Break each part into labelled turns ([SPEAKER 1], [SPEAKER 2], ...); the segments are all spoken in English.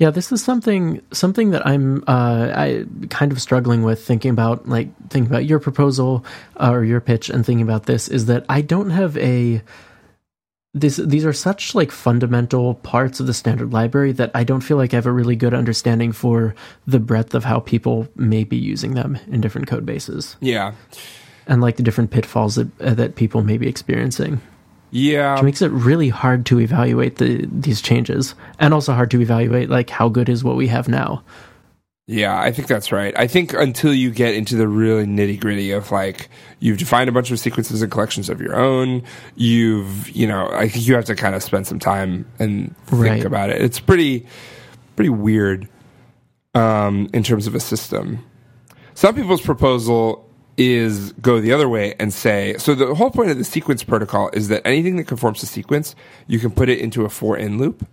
[SPEAKER 1] Yeah, this is something something that I'm uh, I kind of struggling with thinking about, like thinking about your proposal uh, or your pitch, and thinking about this is that I don't have a this these are such like fundamental parts of the standard library that I don't feel like I have a really good understanding for the breadth of how people may be using them in different code bases.
[SPEAKER 2] Yeah,
[SPEAKER 1] and like the different pitfalls that uh, that people may be experiencing.
[SPEAKER 2] Yeah,
[SPEAKER 1] which makes it really hard to evaluate the these changes, and also hard to evaluate like how good is what we have now.
[SPEAKER 2] Yeah, I think that's right. I think until you get into the really nitty gritty of like you've defined a bunch of sequences and collections of your own, you've you know I think you have to kind of spend some time and think
[SPEAKER 1] Right.
[SPEAKER 2] about it. It's pretty pretty weird um, in terms of a system. Some people's proposal is go the other way and say so the whole point of the sequence protocol is that anything that conforms to sequence you can put it into a for in loop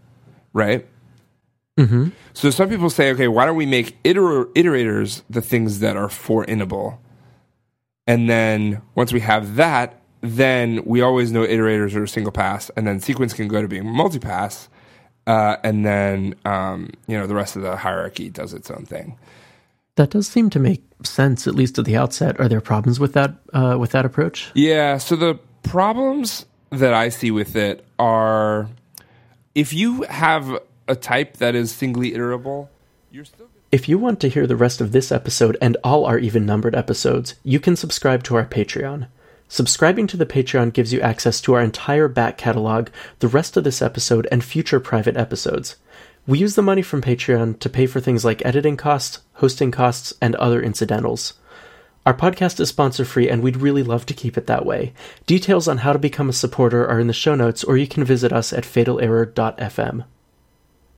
[SPEAKER 2] right?
[SPEAKER 1] Mm-hmm.
[SPEAKER 2] so some people say okay why don't we make iter- iterators the things that are for inable and then once we have that then we always know iterators are a single pass and then sequence can go to being multipass uh, and then um, you know the rest of the hierarchy does its own thing
[SPEAKER 1] That does seem to make sense, at least at the outset. Are there problems with that uh, with that approach?
[SPEAKER 2] Yeah. So the problems that I see with it are if you have a type that is singly iterable, you're still.
[SPEAKER 1] If you want to hear the rest of this episode and all our even numbered episodes, you can subscribe to our Patreon. Subscribing to the Patreon gives you access to our entire back catalog, the rest of this episode, and future private episodes. We use the money from Patreon to pay for things like editing costs, hosting costs, and other incidentals. Our podcast is sponsor free, and we'd really love to keep it that way. Details on how to become a supporter are in the show notes, or you can visit us at fatalerror.fm.